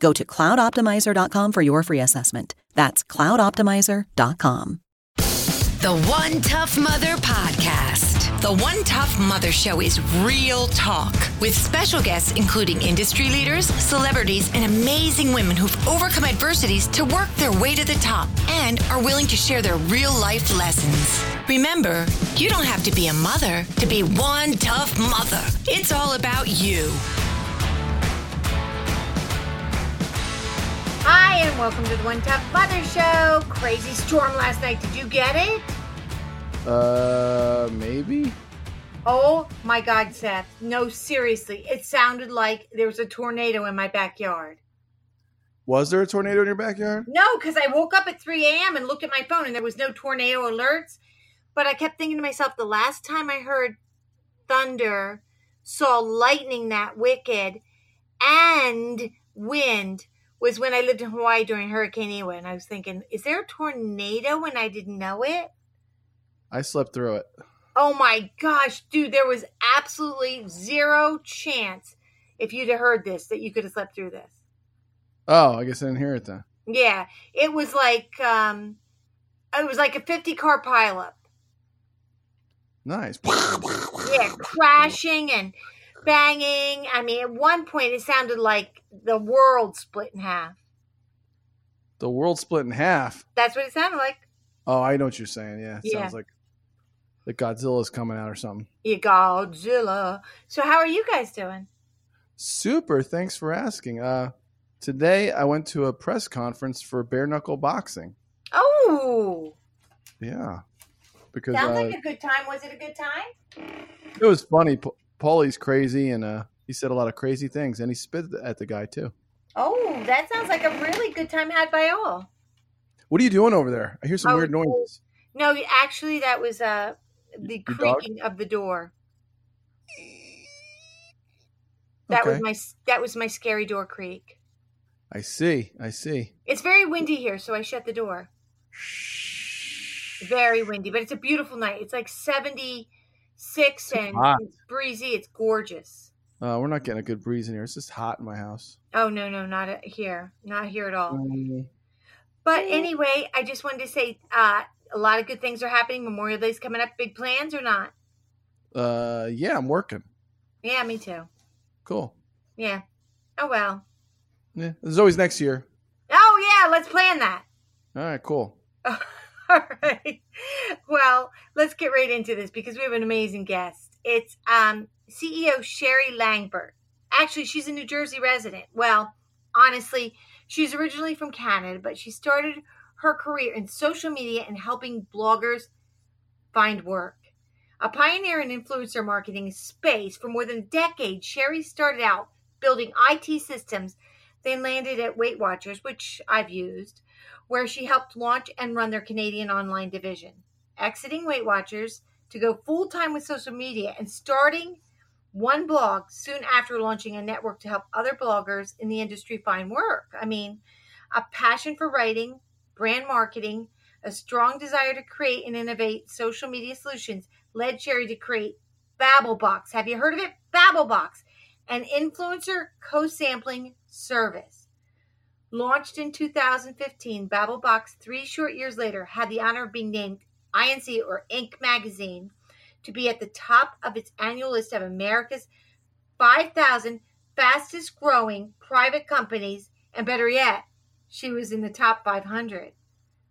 Go to cloudoptimizer.com for your free assessment. That's cloudoptimizer.com. The One Tough Mother Podcast. The One Tough Mother Show is real talk with special guests, including industry leaders, celebrities, and amazing women who've overcome adversities to work their way to the top and are willing to share their real life lessons. Remember, you don't have to be a mother to be one tough mother. It's all about you. And welcome to the One Tough Mother Show. Crazy storm last night. Did you get it? Uh, maybe. Oh my God, Seth. No, seriously. It sounded like there was a tornado in my backyard. Was there a tornado in your backyard? No, because I woke up at 3 a.m. and looked at my phone and there was no tornado alerts. But I kept thinking to myself, the last time I heard thunder, saw lightning that wicked, and wind was when I lived in Hawaii during Hurricane Iwa. And I was thinking, is there a tornado when I didn't know it? I slept through it. Oh my gosh, dude, there was absolutely zero chance if you'd have heard this that you could have slept through this. Oh, I guess I didn't hear it then. Yeah, it was like um it was like a 50 car pileup. Nice. Yeah, crashing and banging. I mean, at one point it sounded like the world split in half. The world split in half. That's what it sounded like. Oh, I know what you're saying. Yeah, it Yeah. sounds like like Godzilla's coming out or something. Yeah, Godzilla. So how are you guys doing? Super. Thanks for asking. Uh, today I went to a press conference for bare knuckle boxing. Oh, Yeah, because sounds uh, like a good time. Was it a good time? it was funny. Pa- Paulie's crazy, and uh, he said a lot of crazy things, and he spit at the guy too. Oh, that sounds like a really good time had by all. What are you doing over there? I hear some Oh, weird noises. No, actually, that was uh the Your dog? creaking of the door. That was my that was my scary door creak. I see. I see. It's very windy here, so I shut the door. Very windy, but it's a beautiful night. It's like seventy six and hot. it's breezy. It's gorgeous. Uh, we're not getting a good breeze in here. It's just hot in my house. Oh no, no, not here, not here at all. Um, But anyway, I just wanted to say uh, a lot of good things are happening. Memorial Day's coming up. Big plans or not? uh, yeah, I'm working. Yeah, me too. Cool. Yeah. Oh well. Yeah, there's always next year. Oh yeah, let's plan that. All right, cool. All right. Well, let's get right into this because we have an amazing guest. It's um, CEO Sherry Langburt. Actually, she's a New Jersey resident. Well, honestly, she's originally from Canada, but she started her career in social media and helping bloggers find work. A pioneer in influencer marketing space for more than a decade, Sherry started out building IT systems, then landed at Weight Watchers, which I've used, where she helped launch and run their Canadian online division. Exiting Weight Watchers to go full time with social media and starting one blog soon after launching a network to help other bloggers in the industry find work. I mean, a passion for writing, brand marketing, a strong desire to create and innovate social media solutions led Sherry to create BabbleBoxx. Have you heard of it? BabbleBoxx, an influencer co-sampling service. Launched in 2015, BabbleBoxx, three short years later, had the honor of being named INC or Inc. magazine to be at the top of its annual list of America's 5,000 fastest growing private companies, and better yet, she was in the top 500.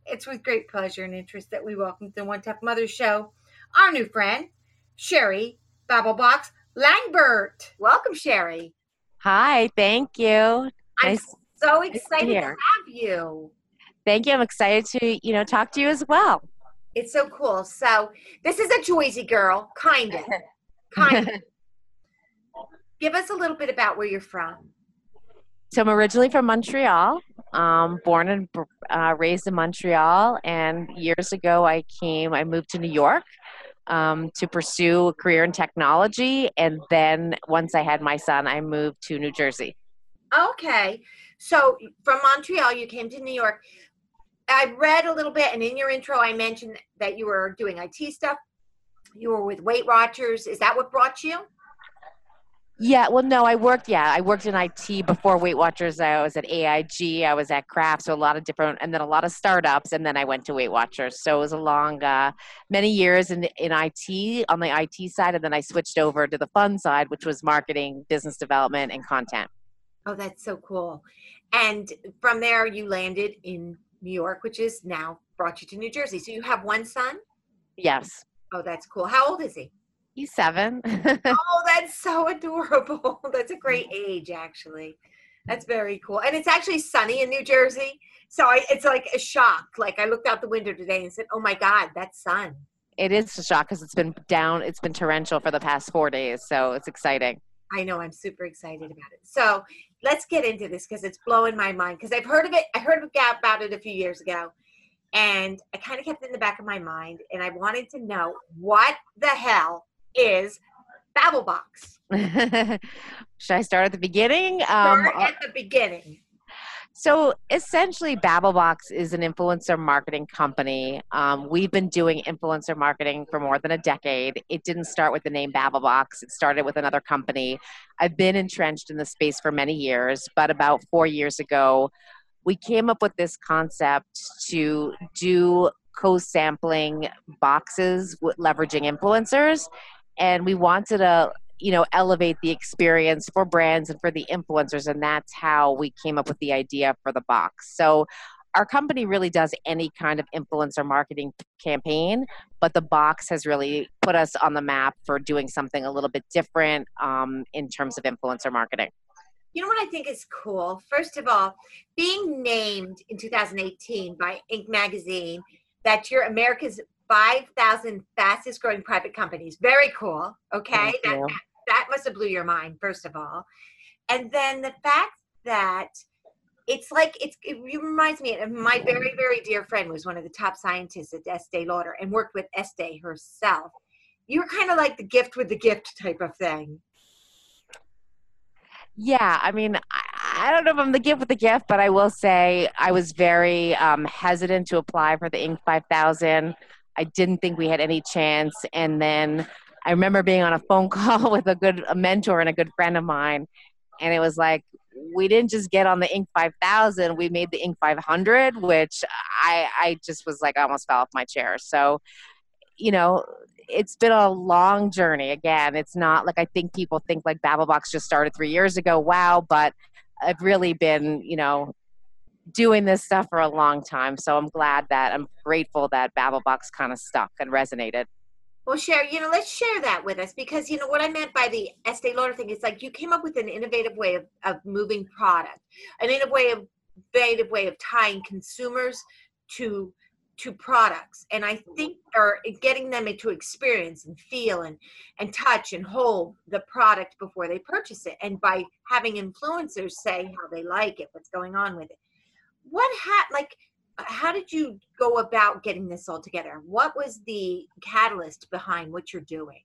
It's with great pleasure and interest that we welcome to the One Tough Mother Show our new friend, Sherry BabbleBoxx Langburt. Welcome, Sherry. Hi, thank you. I'm Nice- so excited to have you. Thank you. I'm excited to, you know, talk to you as well. It's so cool. So this is a Joyzy girl, kind of. Kind of. Give us a little bit about where you're from. So I'm originally from Montreal, um, born and uh, raised in Montreal. And years ago, I came, I moved to New York um, to pursue a career in technology. And then once I had my son, I moved to New Jersey. Okay. So from Montreal, you came to New York. I read a little bit, and in your intro, I mentioned that you were doing IT stuff. You were with Weight Watchers. Is that what brought you? Yeah, well, no, I worked. Yeah, I worked in IT before Weight Watchers. I was at AIG. I was at Kraft, so a lot of different, and then a lot of startups, and then I went to Weight Watchers. So it was a long, uh, many years in in IT on the IT side, and then I switched over to the fun side, which was marketing, business development, and content. Oh, that's so cool. And from there, you landed in New York, which is now brought you to New Jersey. So you have one son? Yes, Oh, that's cool. How old is he? he's seven. Oh, that's so adorable. That's a great age, actually. That's very cool. And it's actually sunny in New Jersey. So I, it's like a shock. Like I looked out the window today and said, oh my God, that's sun. it is a shock because it's been down. It's been torrential for the past four days, so it's exciting. I know. I'm super excited about it. So let's get into this because it's blowing my mind. Because I've heard of it. I heard about it a few years ago, and I kind of kept it in the back of my mind. And I wanted to know what the hell is BabbleBoxx. Should I start at the beginning? Um, Start at the beginning. So essentially, BabbleBoxx is an influencer marketing company. Um, we've been doing influencer marketing for more than a decade. It didn't start with the name BabbleBoxx, it started with another company. I've been entrenched in the space for many years, but about four years ago, we came up with this concept to do co sampling boxes with leveraging influencers. And we wanted to you know elevate the experience for brands and for the influencers and that's how we came up with the idea for the box so our company really does any kind of influencer marketing campaign but the box has really put us on the map for doing something a little bit different um, in terms of influencer marketing You know what I think is cool? First of all, being named in 2018 by Inc. magazine that you're America's 5,000 fastest growing private companies. Very cool. Okay. That, that must have blew your mind, first of all. And then the fact that it's like it's it reminds me of my very very dear friend was one of the top scientists at Estee Lauder and worked with Estee herself. You're kind of like the gift with the gift type of thing. Yeah, I mean, I, I don't know if I'm the gift with the gift, but I will say I was very um, hesitant to apply for the Inc. 5000. I didn't think we had any chance. And then I remember being on a phone call with a good a mentor and a good friend of mine. And it was like, we didn't just get on the Inc. 5000, we made the Inc. 500, which I, I just was like, I almost fell off my chair. So, you know, it's been a long journey. Again, it's not like I think people think like BabbleBoxx just started three years ago. Wow, but I've really been, you know, doing this stuff for a long time. So I'm glad that I'm grateful that BabbleBoxx kind of stuck and resonated. Well, share, you know, let's share that with us because, you know, what I meant by the Estee Lauder thing is like you came up with an innovative way of, of moving product, an innovative way of, innovative way of tying consumers to to products and i think or getting them into experience and feel and and touch and hold the product before they purchase it and by having influencers say how they like it what's going on with it what had like how did you go about getting this all together what was the catalyst behind what you're doing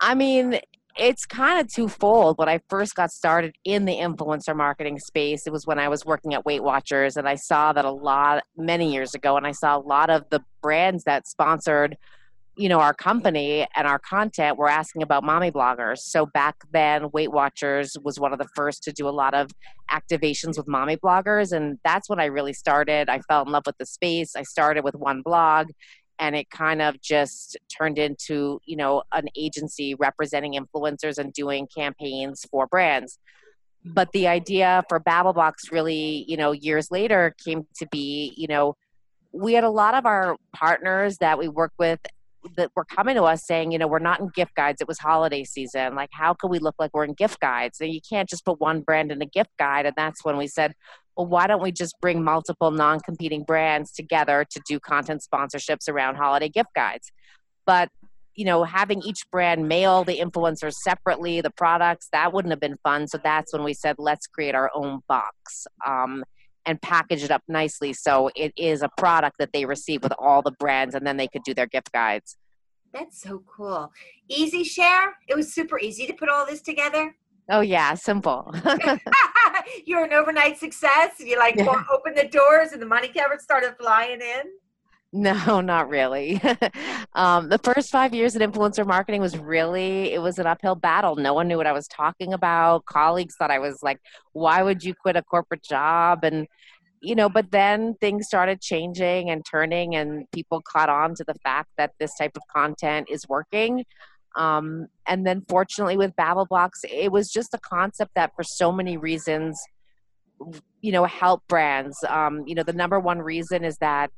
I mean, it's kind of twofold. When I first got started in the influencer marketing space, it was when I was working at Weight Watchers, and I saw that a lot many years ago, and I saw a lot of the brands that sponsored, you know, our company and our content were asking about mommy bloggers. So back then, Weight Watchers was one of the first to do a lot of activations with mommy bloggers, and that's when I really started. I fell in love with the space. I started with one blog and it kind of just turned into you know an agency representing influencers and doing campaigns for brands but the idea for BabbleBoxx really, you know, years later came to be, you know, we had a lot of our partners that we work with that were coming to us saying, you know, we're not in gift guides. It was holiday season. Like, how can we look like we're in gift guides? And you can't just put one brand in a gift guide. And that's when we said, well, why don't we just bring multiple non competing brands together to do content sponsorships around holiday gift guides? But you know, having each brand mail the influencers separately, the products, that wouldn't have been fun. So that's when we said, let's create our own box. Um, and package it up nicely so it is a product that they receive with all the brands and then they could do their gift guides. That's so cool. Easy share? It was super easy to put all this together. Oh yeah, simple. You're an overnight success. You like yeah. open the doors and the money covers started flying in. No, not really. um, the first five years in influencer marketing was really, it was an uphill battle. No one knew what I was talking about. Colleagues thought I was like, why would you quit a corporate job? And, you know, but then things started changing and turning, and people caught on to the fact that this type of content is working. Um, and then fortunately with BabbleBoxx, it was just a concept that for so many reasons, you know, help brands. Um, you know, the number one reason is that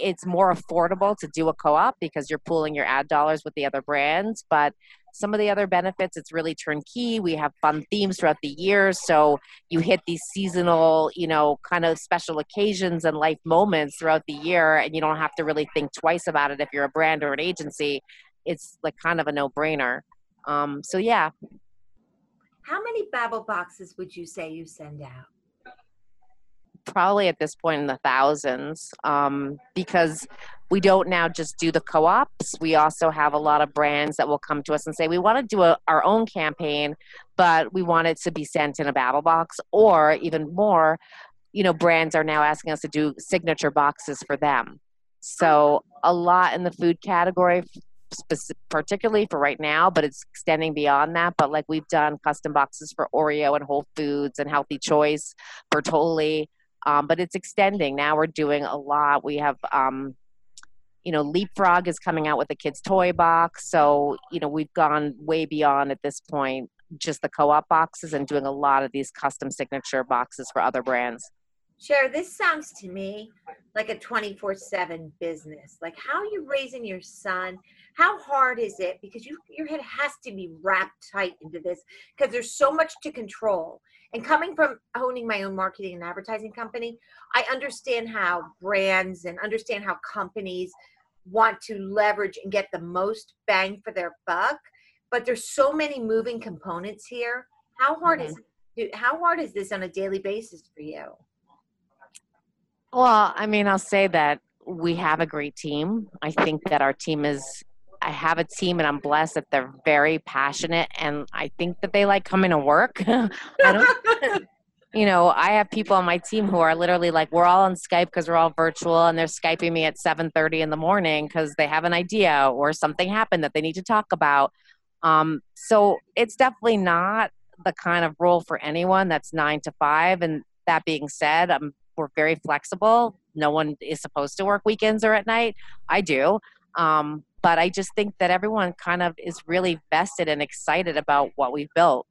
it's more affordable to do a co-op because you're pooling your ad dollars with the other brands but some of the other benefits it's really turnkey. We have fun themes throughout the year so you hit these seasonal you know kind of special occasions and life moments throughout the year and you don't have to really think twice about it if you're a brand or an agency. It's like kind of a no-brainer. Um, so yeah. How many babble boxes would you say you send out probably at this point in the thousands um, because we don't now just do the co-ops. We also have a lot of brands that will come to us and say we want to do a, our own campaign but we want it to be sent in a battle box or even more you know brands are now asking us to do signature boxes for them. So a lot in the food category particularly for right now, but it's extending beyond that. But like we've done custom boxes for Oreo and Whole Foods and Healthy Choice, Bertolli, um, but it's extending. Now we're doing a lot. We have, um, you know, Leapfrog is coming out with a kids' toy box. So, you know, we've gone way beyond at this point just the co op boxes and doing a lot of these custom signature boxes for other brands. Cher, this sounds to me like a 24 7 business. Like, how are you raising your son? How hard is it? Because you, your head has to be wrapped tight into this because there's so much to control. And coming from owning my own marketing and advertising company, I understand how brands and understand how companies want to leverage and get the most bang for their buck. But there's so many moving components here. How hard mm-hmm. is how hard is this on a daily basis for you? Well, I mean, I'll say that we have a great team. I think that our team is I have a team and I'm blessed that they're very passionate and I think that they like coming to work. I don't you know, I have people on my team who are literally like, we're all on Skype because we're all virtual, and they're skyping me at 7:30 in the morning because they have an idea or something happened that they need to talk about. Um, so it's definitely not the kind of role for anyone that's nine to five. And that being said, um, we're very flexible. No one is supposed to work weekends or at night. I do. Um, but I just think that everyone kind of is really vested and excited about what we've built.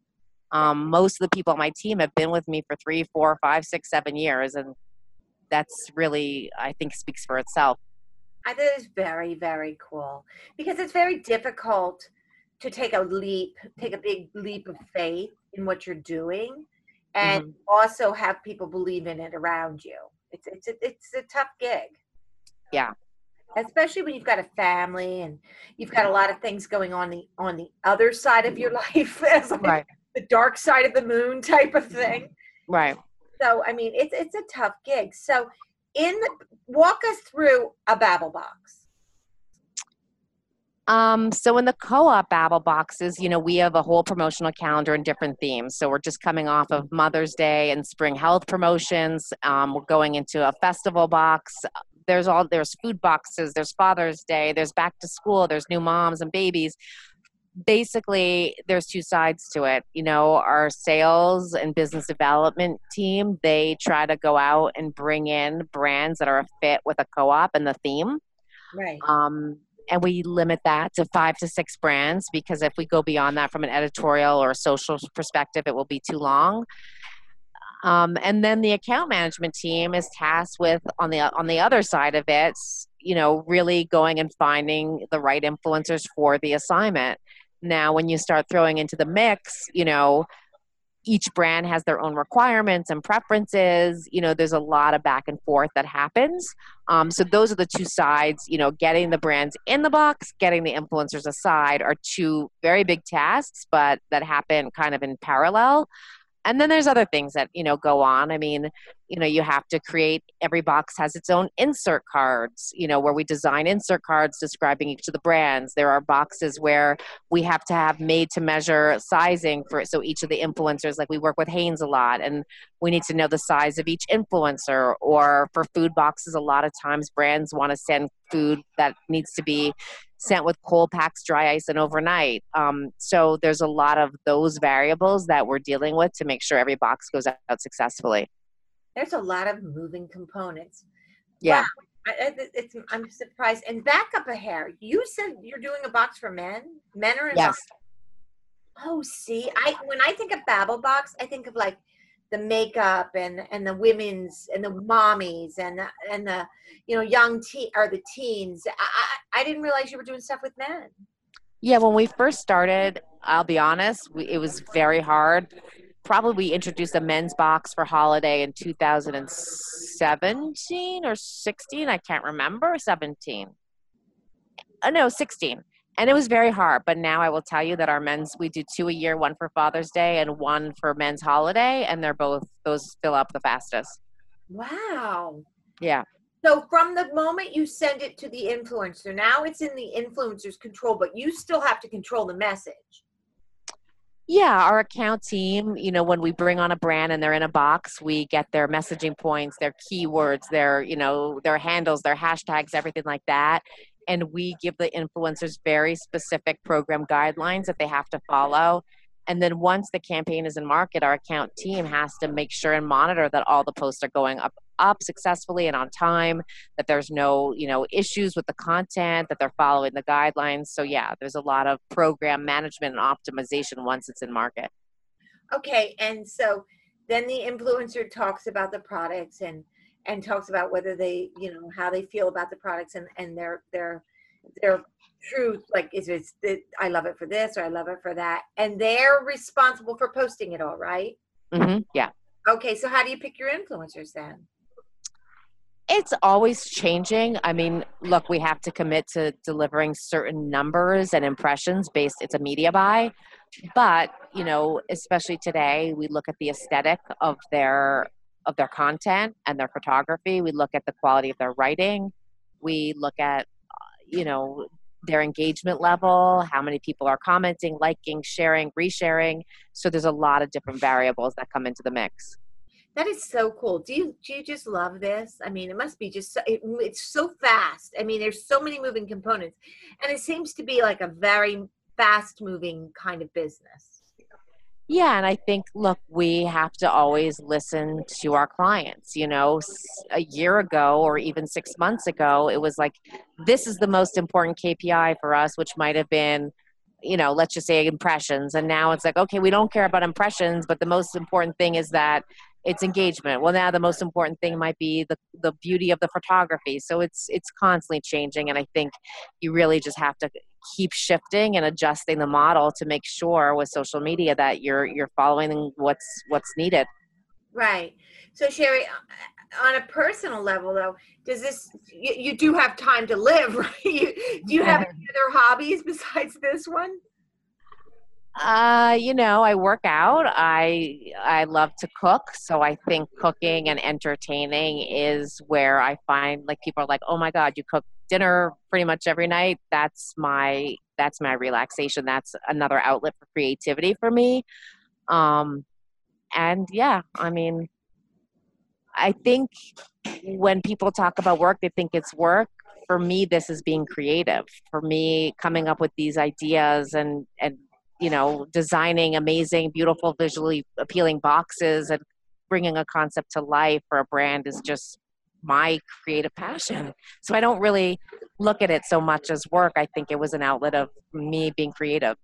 Um, most of the people on my team have been with me for three, four, five, six, seven years, and that's really, I think, speaks for itself. I think it's very, very cool because it's very difficult to take a leap, take a big leap of faith in what you're doing, and mm-hmm. also have people believe in it around you. It's it's a, it's a tough gig. Yeah, especially when you've got a family and you've got a lot of things going on the on the other side of your life as like right. the dark side of the moon type of thing right so i mean it's it's a tough gig so in the, walk us through a babble box um, so in the co-op babble boxes, you know, we have a whole promotional calendar and different themes. So we're just coming off of Mother's Day and spring health promotions. Um, we're going into a festival box. There's all there's food boxes there's father's day there's back to school there's new moms and babies. Basically there's two sides to it. You know our sales and business development team they try to go out and bring in brands that are a fit with a co-op and the theme. Right. Um and we limit that to five to six brands because if we go beyond that from an editorial or a social perspective, it will be too long. Um, and then the account management team is tasked with on the on the other side of it, you know, really going and finding the right influencers for the assignment. Now, when you start throwing into the mix, you know, each brand has their own requirements and preferences you know there's a lot of back and forth that happens. Um, so those are the two sides you know getting the brands in the box getting the influencers aside are two very big tasks but that happen kind of in parallel and then there's other things that you know go on. I mean you know you have to create every box has its own insert cards you know where we design insert cards describing each of the brands. There are boxes where we have to have made to measure sizing for so each of the influencers like we work with hanes a lot and we need to know the size of each influencer. Or for food boxes a lot of times brands want to send food that needs to be sent with cold packs, dry ice, and overnight. Um, so there's a lot of those variables that we're dealing with to make sure every box goes out successfully. There's a lot of moving components. Yeah. Wow. I, it's, I'm surprised. And back up a hair. You said you're doing a box for men. Men are in yes. Box. Oh, see, I when I think of Babel BabbleBoxx, I think of like the makeup and and the women's and the mommies and the, and the you know young teen or the teens. I, I didn't realize you were doing stuff with men. Yeah, when we first started, I'll be honest, we, it was very hard. Probably we introduced a men's box for holiday in 2017 or 16. I can't remember. 17. Uh, no, 16 and it was very hard but now i will tell you that our men's we do two a year one for father's day and one for men's holiday and they're both those fill up the fastest. Wow. Yeah. So from the moment you send it to the influencer now it's in the influencer's control but you still have to control the message. Yeah our account team you know when we bring on a brand and they're in a box we get their messaging points their keywords their you know their handles their hashtags everything like that and we give the influencers very specific program guidelines that they have to follow. And then once the campaign is in market our account team has to make sure and monitor that all the posts are going up up successfully and on time that there's no you know issues with the content that they're following the guidelines. So yeah there's a lot of program management and optimization once it's in market. Okay and so then the influencer talks about the products and and talks about whether they you know how they feel about the products and and their their their truth like is it i love it for this or i love it for that and they're responsible for posting it all right? mm-hmm. yeah okay so how do you pick your influencers then it's always changing i mean look we have to commit to delivering certain numbers and impressions based it's a media buy but you know especially today we look at the aesthetic of their of their content and their photography. We look at the quality of their writing. We look at, uh, you know, their engagement level, how many people are commenting, liking, sharing, resharing. So there's a lot of different variables that come into the mix. That is so cool. Do you do you just love this? I mean, it must be just so, it, it's so fast. I mean, there's so many moving components, and it seems to be like a very fast moving kind of business. Yeah, and I think, look, we have to always listen to our clients. You know, a year ago or even six months ago, it was like, this is the most important KPI for us, which might have been, you know, let's just say impressions. And now it's like, okay, we don't care about impressions, but the most important thing is that it's engagement. Well, now the most important thing might be the, the beauty of the photography. So it's it's constantly changing, and I think you really just have to keep shifting and adjusting the model to make sure with social media that you're you're following what's what's needed. Right. So Sherry, on a personal level though, does this you, you do have time to live, right? You, do you have any other hobbies besides this one? Uh, you know, I work out. I I love to cook, so I think cooking and entertaining is where I find like people are like, "Oh my god, you cook dinner pretty much every night." That's my that's my relaxation. That's another outlet for creativity for me. Um and yeah, I mean I think when people talk about work, they think it's work. For me, this is being creative. For me, coming up with these ideas and and you know, designing amazing, beautiful, visually appealing boxes and bringing a concept to life for a brand is just my creative passion. So I don't really look at it so much as work. I think it was an outlet of me being creative.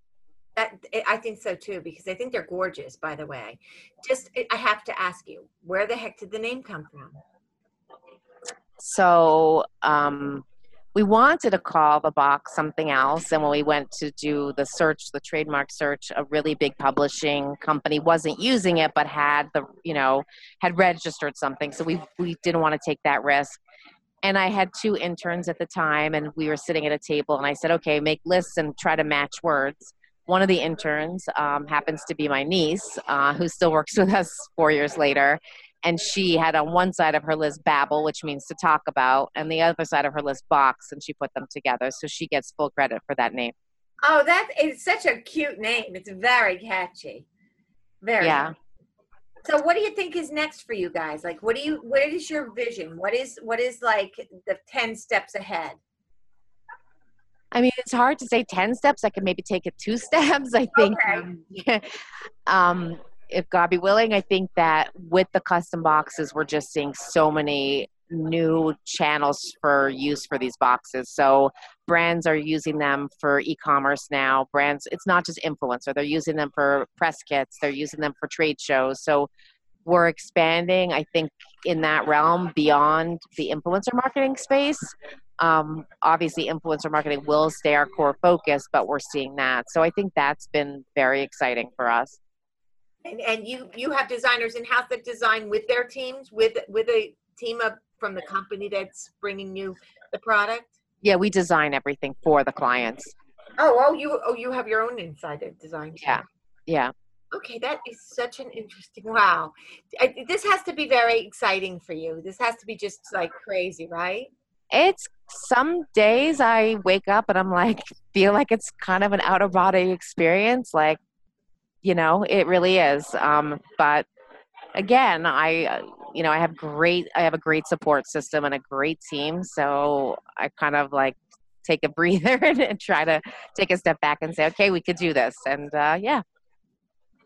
That, I think so too, because I think they're gorgeous, by the way. Just, I have to ask you, where the heck did the name come from? So, um, we wanted to call the box something else and when we went to do the search the trademark search a really big publishing company wasn't using it but had the you know had registered something. So we we didn't want to take that risk. And i had two interns at the time and we were sitting at a table and i said okay make lists and try to match words. One of the interns um, happens to be my niece uh, who still works with us four years later and she had on one side of her list babble which means to talk about and the other side of her list box and she put them together so she gets full credit for that name. Oh that is such a cute name. It's very catchy. Very yeah. so what do you think is next for you guys? Like what do you what is your vision? What is what is like the 10 steps ahead? I mean, it's hard to say 10 steps. I can maybe take it two steps. I think. Okay. um, if God be willing, I think that with the custom boxes, we're just seeing so many new channels for use for these boxes. So brands are using them for e-commerce now. Brands, it's not just influencer. They're using them for press kits. They're using them for trade shows. So we're expanding, I think, in that realm beyond the influencer marketing space. Um, obviously, influencer marketing will stay our core focus, but we're seeing that. So I think that's been very exciting for us. And, and you you have designers in house that design with their teams with with a team of from the company that's bringing you the product Yeah, we design everything for the clients. oh oh you oh you have your own inside design team. Yeah. Yeah. okay that is such an interesting wow I, this has to be very exciting for you this has to be just like crazy right It's some days I wake up and I'm like, feel like it's kind of an out of body experience. Like, you know, it really is. Um, but again, I, uh, you know, I have great, I have a great support system and a great team. So I kind of like take a breather and, and try to take a step back and say, okay, we could do this. And uh, yeah,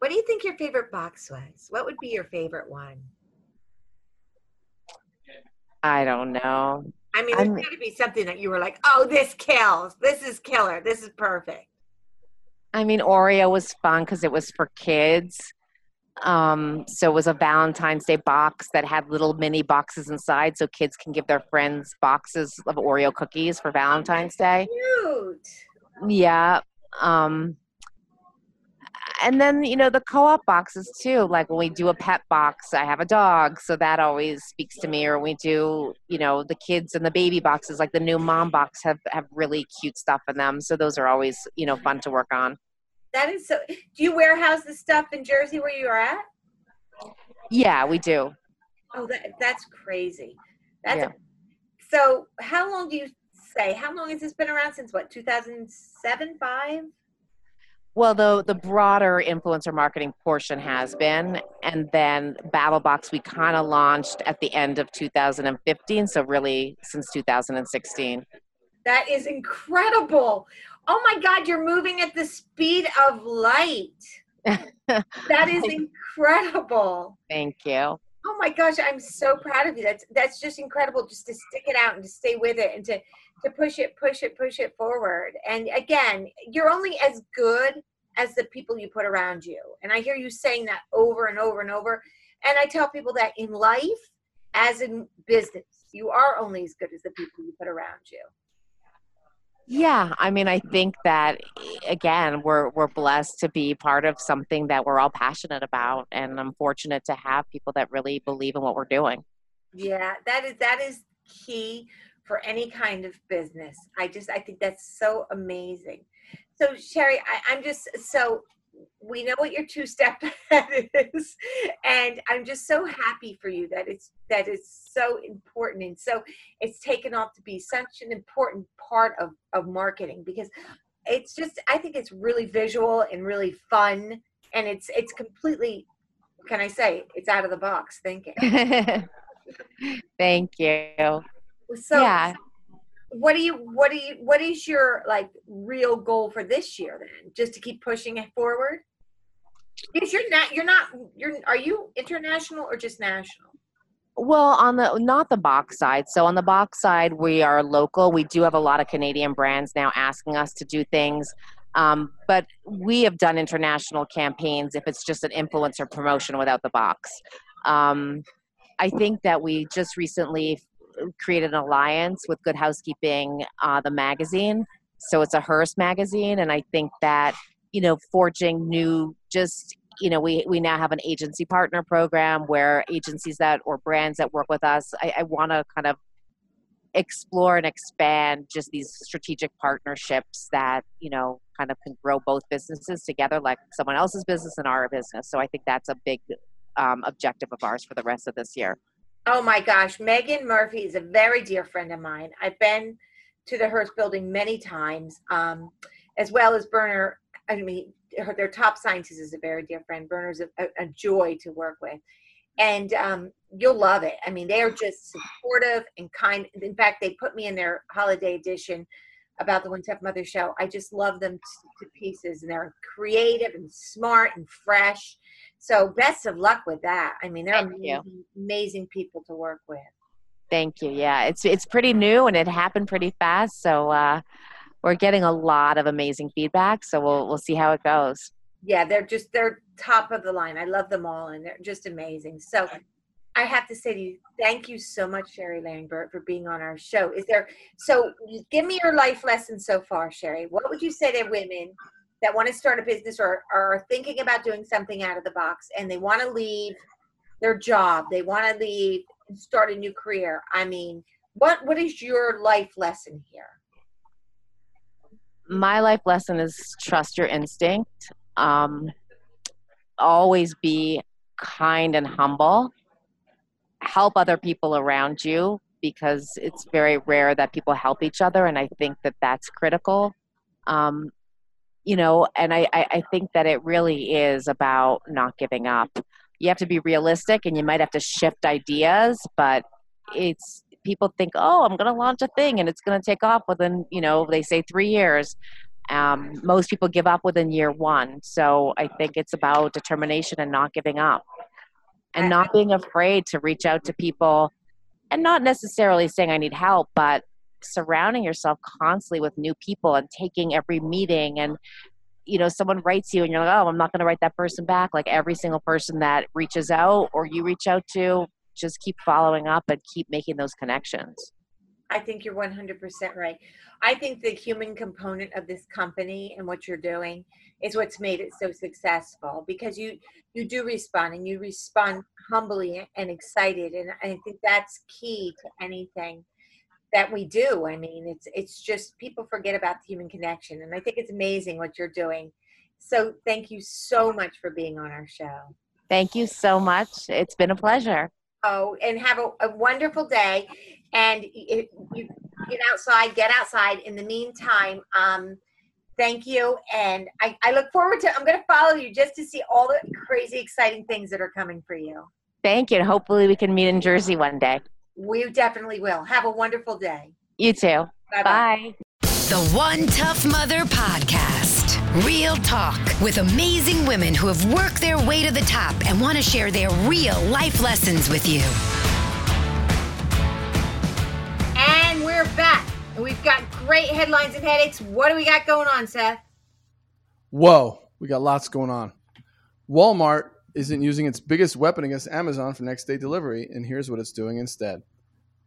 what do you think your favorite box was what would be your favorite one I don't know. i mean there's I'm- got to be something that you were like oh this kills this is killer this is perfect I mean, Oreo was fun because it was for kids. Um, so it was a Valentine's Day box that had little mini boxes inside, so kids can give their friends boxes of Oreo cookies for Valentine's Day. cute Yeah. Um, and then you know the co-op boxes too. Like when we do a pet box, I have a dog, so that always speaks to me. Or we do, you know, the kids and the baby boxes, like the new mom box, have have really cute stuff in them. So those are always you know fun to work on. That is so. Do you warehouse the stuff in Jersey where you are at? Yeah, we do. Oh, that that's crazy. That's Yeah. so. How long do you say? How long has this been around? Since what? Two thousand seven, five? Well, the the broader influencer marketing portion has been, and then BabbleBoxx we kind of launched at the end of 2015, so really since 2016. That is incredible. Oh my God, you're moving at the speed of light. That is incredible. Thank you. Oh my gosh, I'm so proud of you. That's that's just incredible just to stick it out and to stay with it and to to push it, push it, push it forward. And again, you're only as good as the people you put around you. And I hear you saying that over and over and over. And I tell people that in life as in business, you are only as good as the people you put around you. Yeah, I mean, I think that again, we're we're blessed to be part of something that we're all passionate about, and I'm fortunate to have people that really believe in what we're doing. Yeah, that is that is key for any kind of business. I just I think that's so amazing. So Sherry, I, I'm just so we know what your two step is, and I'm just so happy for you that it's that it's so important and so it's taken off to be such an important part of of marketing because it's just I think it's really visual and really fun and it's it's completely can I say it's out of the box thinking. Thank you. So yeah. what do you what do you what is your like real goal for this year then? Just to keep pushing it forward? Because you're not you're not you're are you international or just national? Well, on the not the box side. So on the box side, we are local. We do have a lot of Canadian brands now asking us to do things. Um, but we have done international campaigns if it's just an influencer promotion without the box. Um, I think that we just recently created an alliance with Good Housekeeping, uh, the magazine. So it's a Hearst magazine, and I think that you know forging new just you know we we now have an agency partner program where agencies that or brands that work with us i, I want to kind of explore and expand just these strategic partnerships that you know kind of can grow both businesses together like someone else's business and our business so i think that's a big um, objective of ours for the rest of this year oh my gosh megan murphy is a very dear friend of mine i've been to the hearst building many times um, as well as Birnur i mean her, their top scientist is a very dear friend. Birnur's a, a, a joy to work with. And um, you'll love it. I mean, they are just supportive and kind. In fact, they put me in their holiday edition about the One Tough Mother show. I just love them to, to pieces, and they're creative and smart and fresh. So, best of luck with that. I mean, they're amazing, amazing people to work with. Thank you. Yeah, it's it's pretty new and it happened pretty fast. So uh, we're getting a lot of amazing feedback. So we'll we'll see how it goes. Yeah, they're just they're top of the line. I love them all, and they're just amazing. So I have to say to you, thank you so much, Sherry Langburt, for being on our show. Is there so give me your life lesson so far, Sherry. What would you say to women that want to start a business or are thinking about doing something out of the box and they want to leave their job, they want to leave and start a new career? I mean, what what is your life lesson here? my life lesson is trust your instinct. Um, always be kind and humble. Help other people around you because it's very rare that people help each other, and I think that that's critical. Um, you know, and I, I, I think that it really is about not giving up. You have to be realistic, and you might have to shift ideas, but it's people think, oh, I'm going to launch a thing and it's going to take off within, you know, they say three years. Um, most people give up within year one. So I think it's about determination and not giving up and not being afraid to reach out to people and not necessarily saying I need help, but surrounding yourself constantly with new people and taking every meeting and you know someone writes you and you're like oh i'm not going to write that person back like every single person that reaches out or you reach out to just keep following up and keep making those connections. I think you're 100% right. I think the human component of this company and what you're doing is what's made it so successful because you you do respond and you respond humbly and excited and I think that's key to anything that we do. I mean, it's it's just people forget about the human connection and I think it's amazing what you're doing. So, thank you so much for being on our show. Thank you so much. It's been a pleasure. Oh, and have a, a wonderful day. And if you get outside, get outside. In the meantime, um, thank you. And I, I look forward to, I'm going to follow you just to see all the crazy, exciting things that are coming for you. Thank you. And hopefully we can meet in Jersey one day. We definitely will. Have a wonderful day. You too. Bye-bye. Bye. The One Tough Mother Podcast. Real talk with amazing women who have worked their way to the top and want to share their real life lessons with you. And we're back. And we've got great headlines and headaches. What do we got going on, Seth? Whoa, we got lots going on. Walmart isn't using its biggest weapon against Amazon for next day delivery, and here's what it's doing instead.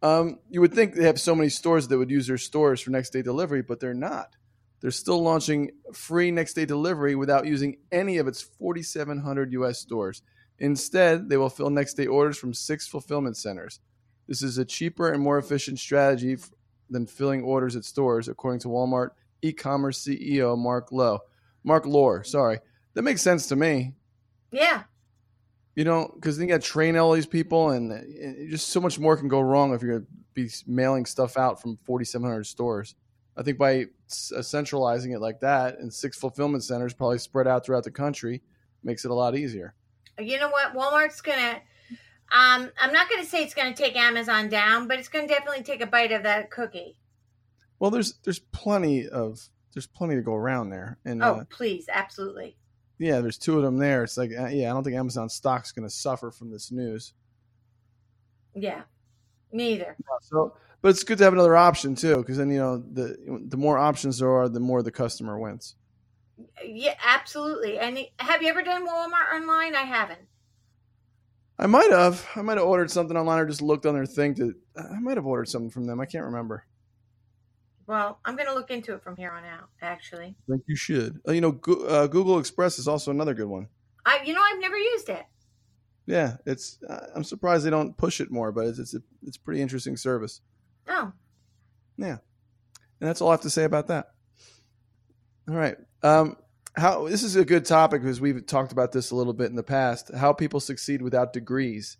Um, you would think they have so many stores that would use their stores for next day delivery, but they're not. They're still launching free next day delivery without using any of its 4,700 US stores. Instead, they will fill next day orders from six fulfillment centers. This is a cheaper and more efficient strategy than filling orders at stores, according to Walmart e commerce CEO Mark Lowe. Mark Lore, sorry. That makes sense to me. Yeah. You know, because then you got to train all these people, and, and just so much more can go wrong if you're going to be mailing stuff out from 4,700 stores. I think by uh, centralizing it like that and six fulfillment centers probably spread out throughout the country makes it a lot easier. You know what? Walmart's going to um, I'm not going to say it's going to take Amazon down, but it's going to definitely take a bite of that cookie. Well, there's there's plenty of there's plenty to go around there. And oh, uh, please, absolutely. Yeah, there's two of them there. It's like, uh, yeah, I don't think Amazon stock's going to suffer from this news. Yeah, me either. So, but it's good to have another option too, because then you know the the more options there are, the more the customer wins. Yeah, absolutely. And have you ever done Walmart online? I haven't. I might have. I might have ordered something online or just looked on their thing to. I might have ordered something from them. I can't remember. Well, I'm going to look into it from here on out. Actually, I think you should. Uh, you know, uh, Google Express is also another good one. I, you know, I've never used it. Yeah, it's. Uh, I'm surprised they don't push it more, but it's it's a it's a pretty interesting service. Oh, Yeah, and that's all I have to say about that. All right. Um, how this is a good topic because we've talked about this a little bit in the past. How people succeed without degrees.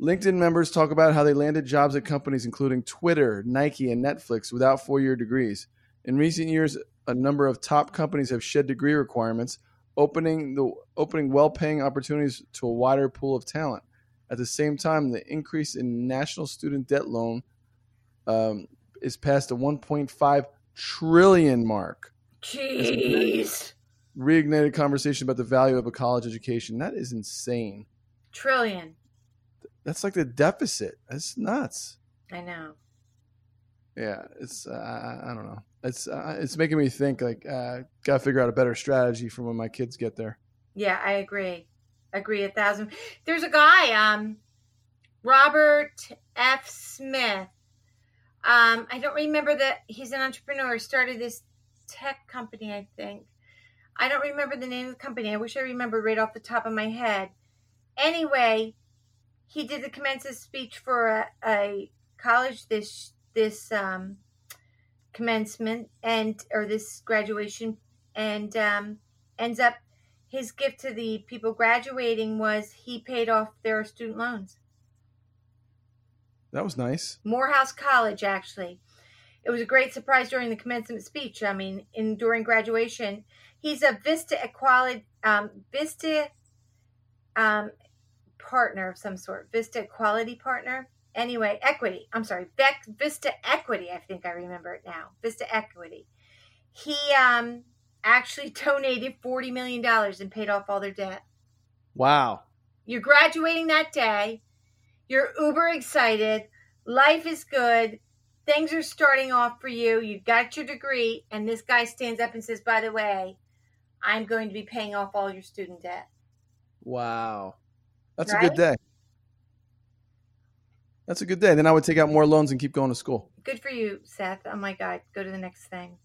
LinkedIn members talk about how they landed jobs at companies including Twitter, Nike, and Netflix without four-year degrees. In recent years, a number of top companies have shed degree requirements, opening the opening well-paying opportunities to a wider pool of talent. At the same time, the increase in national student debt loan um, is past the 1.5 trillion mark. jeez, Reignited conversation about the value of a college education. That is insane. trillion. That's like the deficit. That's nuts. I know. Yeah, it's uh, I don't know. It's uh, it's making me think like uh, gotta figure out a better strategy for when my kids get there. Yeah, I agree. Agree a thousand. There's a guy, um, Robert F. Smith. Um, I don't remember that he's an entrepreneur. Started this tech company, I think. I don't remember the name of the company. I wish I remembered right off the top of my head. Anyway, he did the commencement speech for a, a college this this um, commencement and or this graduation, and um, ends up his gift to the people graduating was he paid off their student loans. That was nice. Morehouse College, actually. It was a great surprise during the commencement speech. I mean, in during graduation, he's a Vista Equality um, Vista um, partner of some sort. Vista Equality partner. Anyway, equity. I'm sorry, Vec, Vista Equity. I think I remember it now. Vista Equity. He um, actually donated forty million dollars and paid off all their debt. Wow. You're graduating that day. You're uber excited. Life is good. Things are starting off for you. You've got your degree, and this guy stands up and says, "By the way, I'm going to be paying off all your student debt." Wow. That's a good day. That's a good day. Then I would take out more loans and keep going to school. Good for you, Seth. Oh my God, go to the next thing.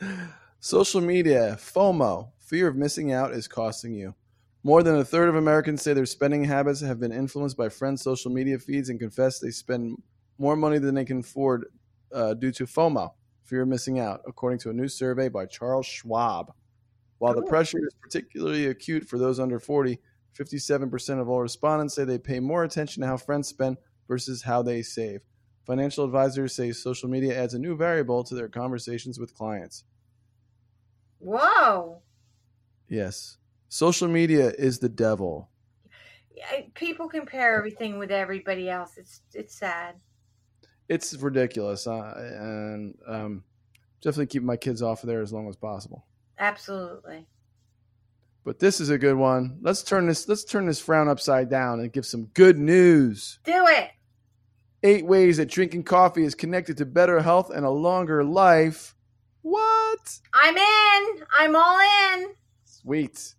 Social media, FOMO, fear of missing out, is costing you. More than a third of Americans say their spending habits have been influenced by friends' social media feeds and confess they spend more money than they can afford uh, due to FOMO, fear of missing out, according to a new survey by Charles Schwab. While the pressure is particularly acute for those under 40, 57% of all respondents say they pay more attention to how friends spend versus how they save. Financial advisors say social media adds a new variable to their conversations with clients. Whoa, Yes. Social media is the devil. People compare everything with everybody else. It's it's sad. It's ridiculous. Uh, and um, definitely keep my kids off of there as long as possible. Absolutely. But this is a good one. Let's turn this let's turn this frown upside down and give some good news. Do it. Eight ways that drinking coffee is connected to better health and a longer life. What? I'm in. I'm all in. Sweet.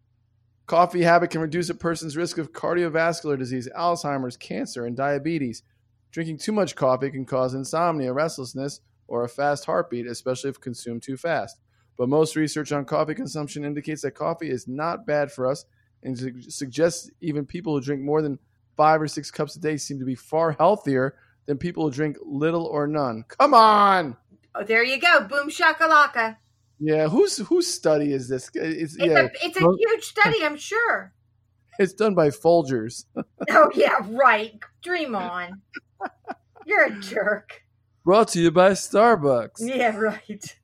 Coffee habit can reduce a person's risk of cardiovascular disease, Alzheimer's, cancer, and diabetes. Drinking too much coffee can cause insomnia, restlessness, or a fast heartbeat, especially if consumed too fast. But most research on coffee consumption indicates that coffee is not bad for us and su- suggests even people who drink more than five or six cups a day seem to be far healthier than people who drink little or none. Come on! Oh, there you go. Boom shakalaka. Yeah, whose whose study is this? It's, It's yeah, a it's a huge study, I'm sure. it's done by Folgers. Oh yeah, right. Dream on. You're a jerk. Brought to you by Starbucks. Yeah, right.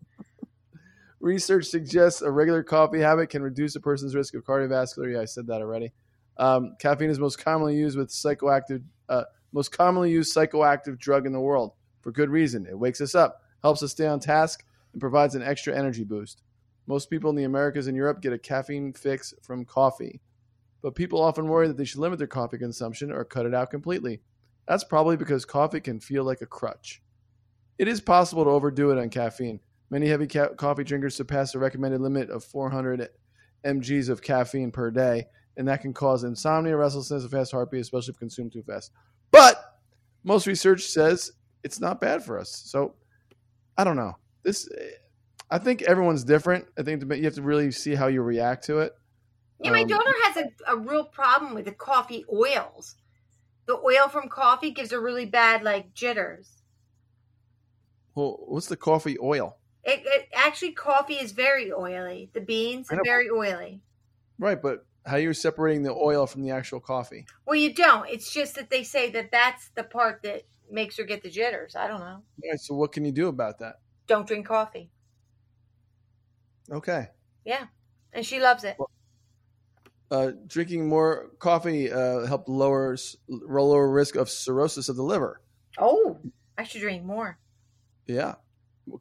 Research suggests a regular coffee habit can reduce a person's risk of cardiovascular. Yeah, I said that already. Um, caffeine is most commonly used with psychoactive, uh, most commonly used psychoactive drug in the world for good reason. It wakes us up, helps us stay on task, and provides an extra energy boost. Most people in the Americas and Europe get a caffeine fix from coffee, but people often worry that they should limit their coffee consumption or cut it out completely. That's probably because coffee can feel like a crutch. It is possible to overdo it on caffeine. Many heavy ca- coffee drinkers surpass the recommended limit of 400 mg's of caffeine per day, and that can cause insomnia, restlessness, a fast heartbeat, especially if consumed too fast. But most research says it's not bad for us. So I don't know. This, I think everyone's different. I think you have to really see how you react to it. Yeah, my Um, daughter has a, a real problem with the coffee oils. The oil from coffee gives her really bad like jitters. Well, what's the coffee oil? It, it actually coffee is very oily. The beans are very oily. Right, but how are you're separating the oil from the actual coffee? Well, you don't. It's just that they say that that's the part that makes her get the jitters. I don't know. Right, so what can you do about that? Don't drink coffee. Okay. Yeah, and she loves it. Uh, drinking more coffee uh, helped lower lower risk of cirrhosis of the liver. Oh, I should drink more. Yeah.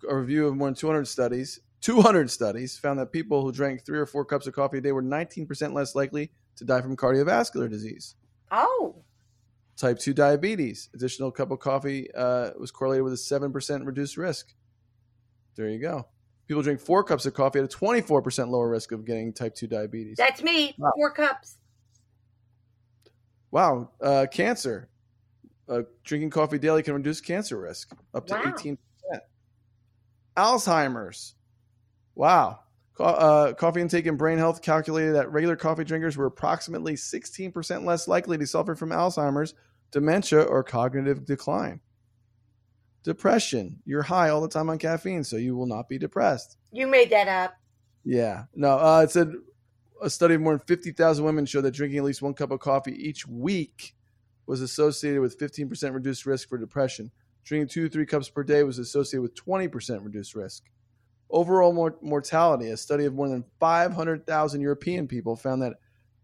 A review of more than 200 studies, 200 studies found that people who drank three or four cups of coffee a day were 19% less likely to die from cardiovascular disease. Oh, Type 2 diabetes, additional cup of coffee uh, was correlated with a 7% reduced risk. There you go. People drink four cups of coffee at a 24% lower risk of getting type 2 diabetes. that's me. Wow. Four cups. Wow. Uh, cancer. Uh, drinking coffee daily can reduce cancer risk up to Wow. 18%. Alzheimer's. Wow. Co- uh, coffee intake and brain health calculated that regular coffee drinkers were approximately 16% less likely to suffer from Alzheimer's, dementia, or cognitive decline. Depression. You're high all the time on caffeine, so you will not be depressed. You made that up. Yeah. No, uh, it said a study of more than 50,000 women showed that drinking at least one cup of coffee each week was associated with 15% reduced risk for depression. Drinking two to three cups per day was associated with 20% reduced risk. Overall mor- mortality, a study of more than 500,000 European people found that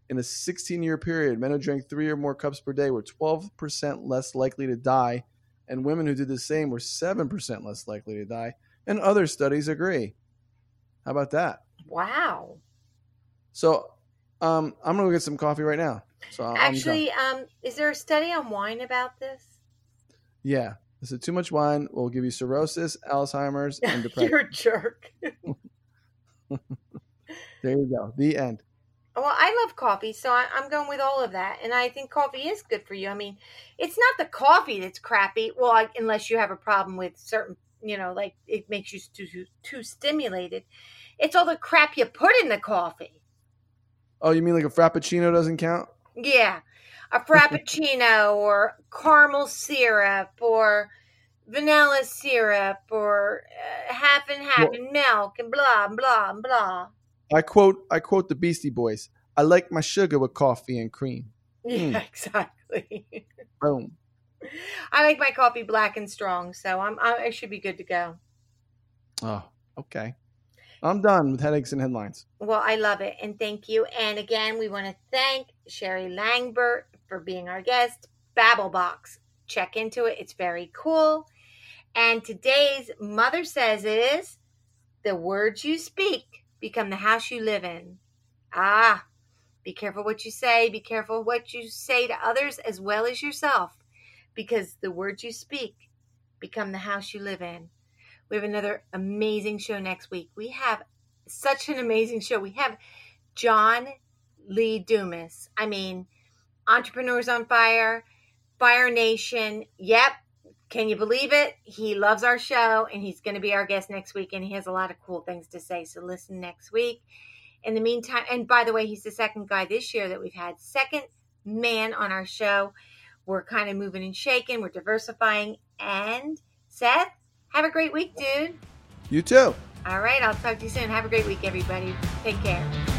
in a 16 year period, men who drank three or more cups per day were 12% less likely to die, and women who did the same were 7% less likely to die. And other studies agree. How about that? Wow. So, um, I'm gonna go get some coffee right now. So I'm. Actually, um, is there a study on wine about this? yeah, this is too much wine will give you cirrhosis, Alzheimer's, and depression. You're a jerk. there you go. The end. Well, I love coffee, so I, I'm going with all of that. And I think coffee is good for you. I mean, it's not the coffee that's crappy. Well, I, unless you have a problem with certain, you know, like it makes you too, too, too stimulated. It's all the crap you put in the coffee. Oh, you mean like a frappuccino doesn't count? Yeah. A frappuccino or caramel syrup or vanilla syrup or uh, half and half Well- and milk and blah, blah, blah. I quote. I quote the Beastie Boys. I like my sugar with coffee and cream. Yeah, exactly. Boom. I like my coffee black and strong, so I'm I, I should be good to go. Oh, okay. I'm done with headaches and headlines. Well, I love it, and thank you. And again, we want to thank Sherry Langburt for being our guest. BabbleBoxx, check into it; it's very cool. And today's Mother Says is the words you speak become the house you live in. Ah, be careful what you say. Be careful what you say to others as well as yourself, because the words you speak become the house you live in. We have another amazing show next week. We have such an amazing show. We have John Lee Dumas. I mean, Entrepreneurs on Fire, Fire Nation. Yep. Can you believe it? He loves our show and he's going to be our guest next week and he has a lot of cool things to say. So listen next week. In the meantime, and by the way, he's the second guy this year that we've had. Second man on our show. We're kind of moving and shaking. We're diversifying. And Seth, have a great week, dude. You too. All right, I'll talk to you soon. Have a great week, everybody. Take care.